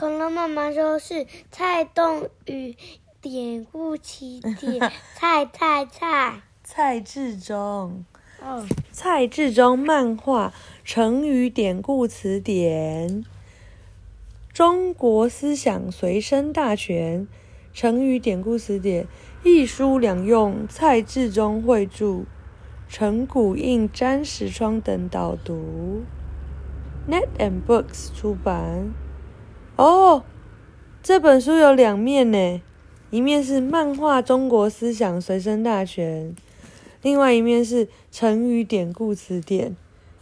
恐龙妈妈说是菜动语典故起点，菜菜菜。蔡志忠，哦，蔡志忠漫画成语典故词典，中国思想随身大全，成语典故词典，一书两用，蔡志忠绘著，陈古印、詹石窗等导读，Net and Books 出版。这本书有两面呢，一面是漫画中国思想随身大全。另外一面是成语典故词典，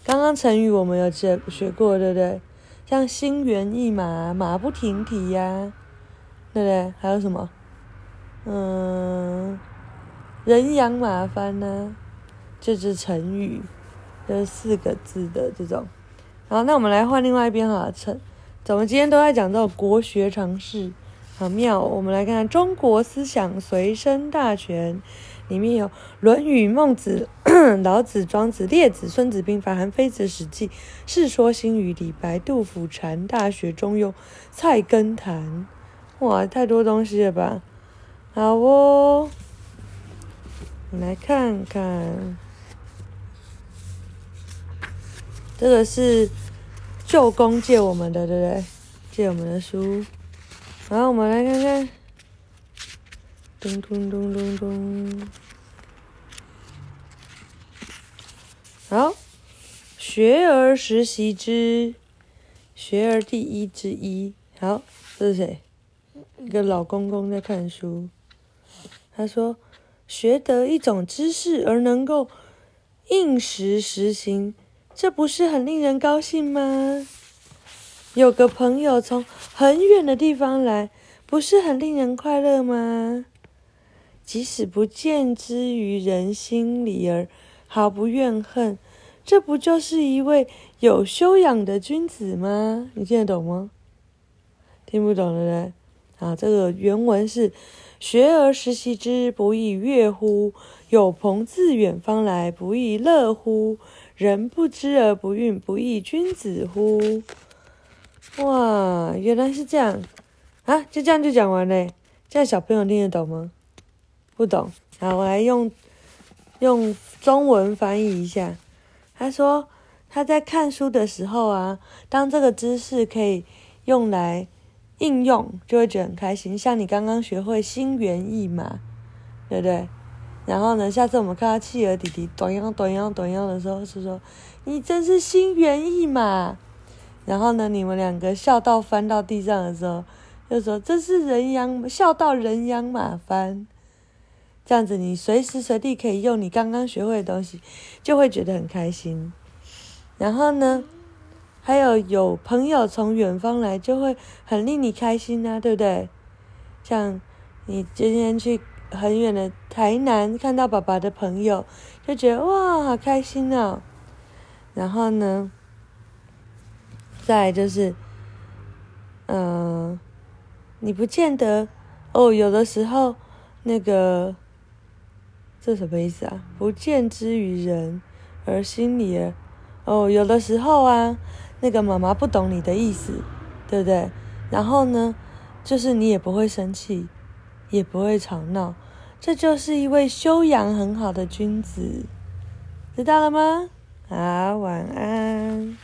刚刚成语我们有学学过，对不对？像心猿意马、马不停蹄呀，对不对？还有什么？嗯，人仰马翻呢？这是成语，就是四个字的这种。好，那我们来换另外一边哈，成，咱们今天都在讲这种国学常识，好妙。我们来看看《中国思想随身大全》。里面有《论语》《孟子》《老子》《庄子》《列子》《孙子兵法》《韩非子》《史记》《世说新语》李白、杜甫、禅、大学、中庸、菜根谭，哇，太多东西了吧？好哦，我们来看看，这个是舅公借我们的，对不对？借我们的书，然后我们来看看。咚咚咚咚咚！好，学而时习之，学而第一之一。好，这是谁？一个老公公在看书。他说：“学得一种知识而能够应时实行，这不是很令人高兴吗？有个朋友从很远的地方来，不是很令人快乐吗？”即使不见之于人心里而毫不怨恨，这不就是一位有修养的君子吗？你听得懂吗？听不懂的人，啊，这个原文是：学而时习之，不亦乐乎？有朋自远方来，不亦乐乎？人不知而不愠，不亦君子乎？哇，原来是这样啊！就这样就讲完嘞，这样小朋友听得懂吗？不懂，好，我来用用中文翻译一下。他说他在看书的时候啊，当这个知识可以用来应用，就会觉得很开心。像你刚刚学会心猿意马，对不对？然后呢，下次我们看到企鹅弟弟短腰短腰短腰的时候，是说你真是心猿意马。然后呢，你们两个笑到翻到地上的时候，就说这是人仰笑到人仰马翻。这样子，你随时随地可以用你刚刚学会的东西，就会觉得很开心。然后呢，还有有朋友从远方来，就会很令你开心啊，对不对？像你今天去很远的台南，看到爸爸的朋友，就觉得哇，好开心哦。然后呢，再就是，嗯，你不见得哦，有的时候那个。这什么意思啊？不见之于人，而心里哦，有的时候啊，那个妈妈不懂你的意思，对不对？然后呢，就是你也不会生气，也不会吵闹，这就是一位修养很好的君子，知道了吗？好，晚安。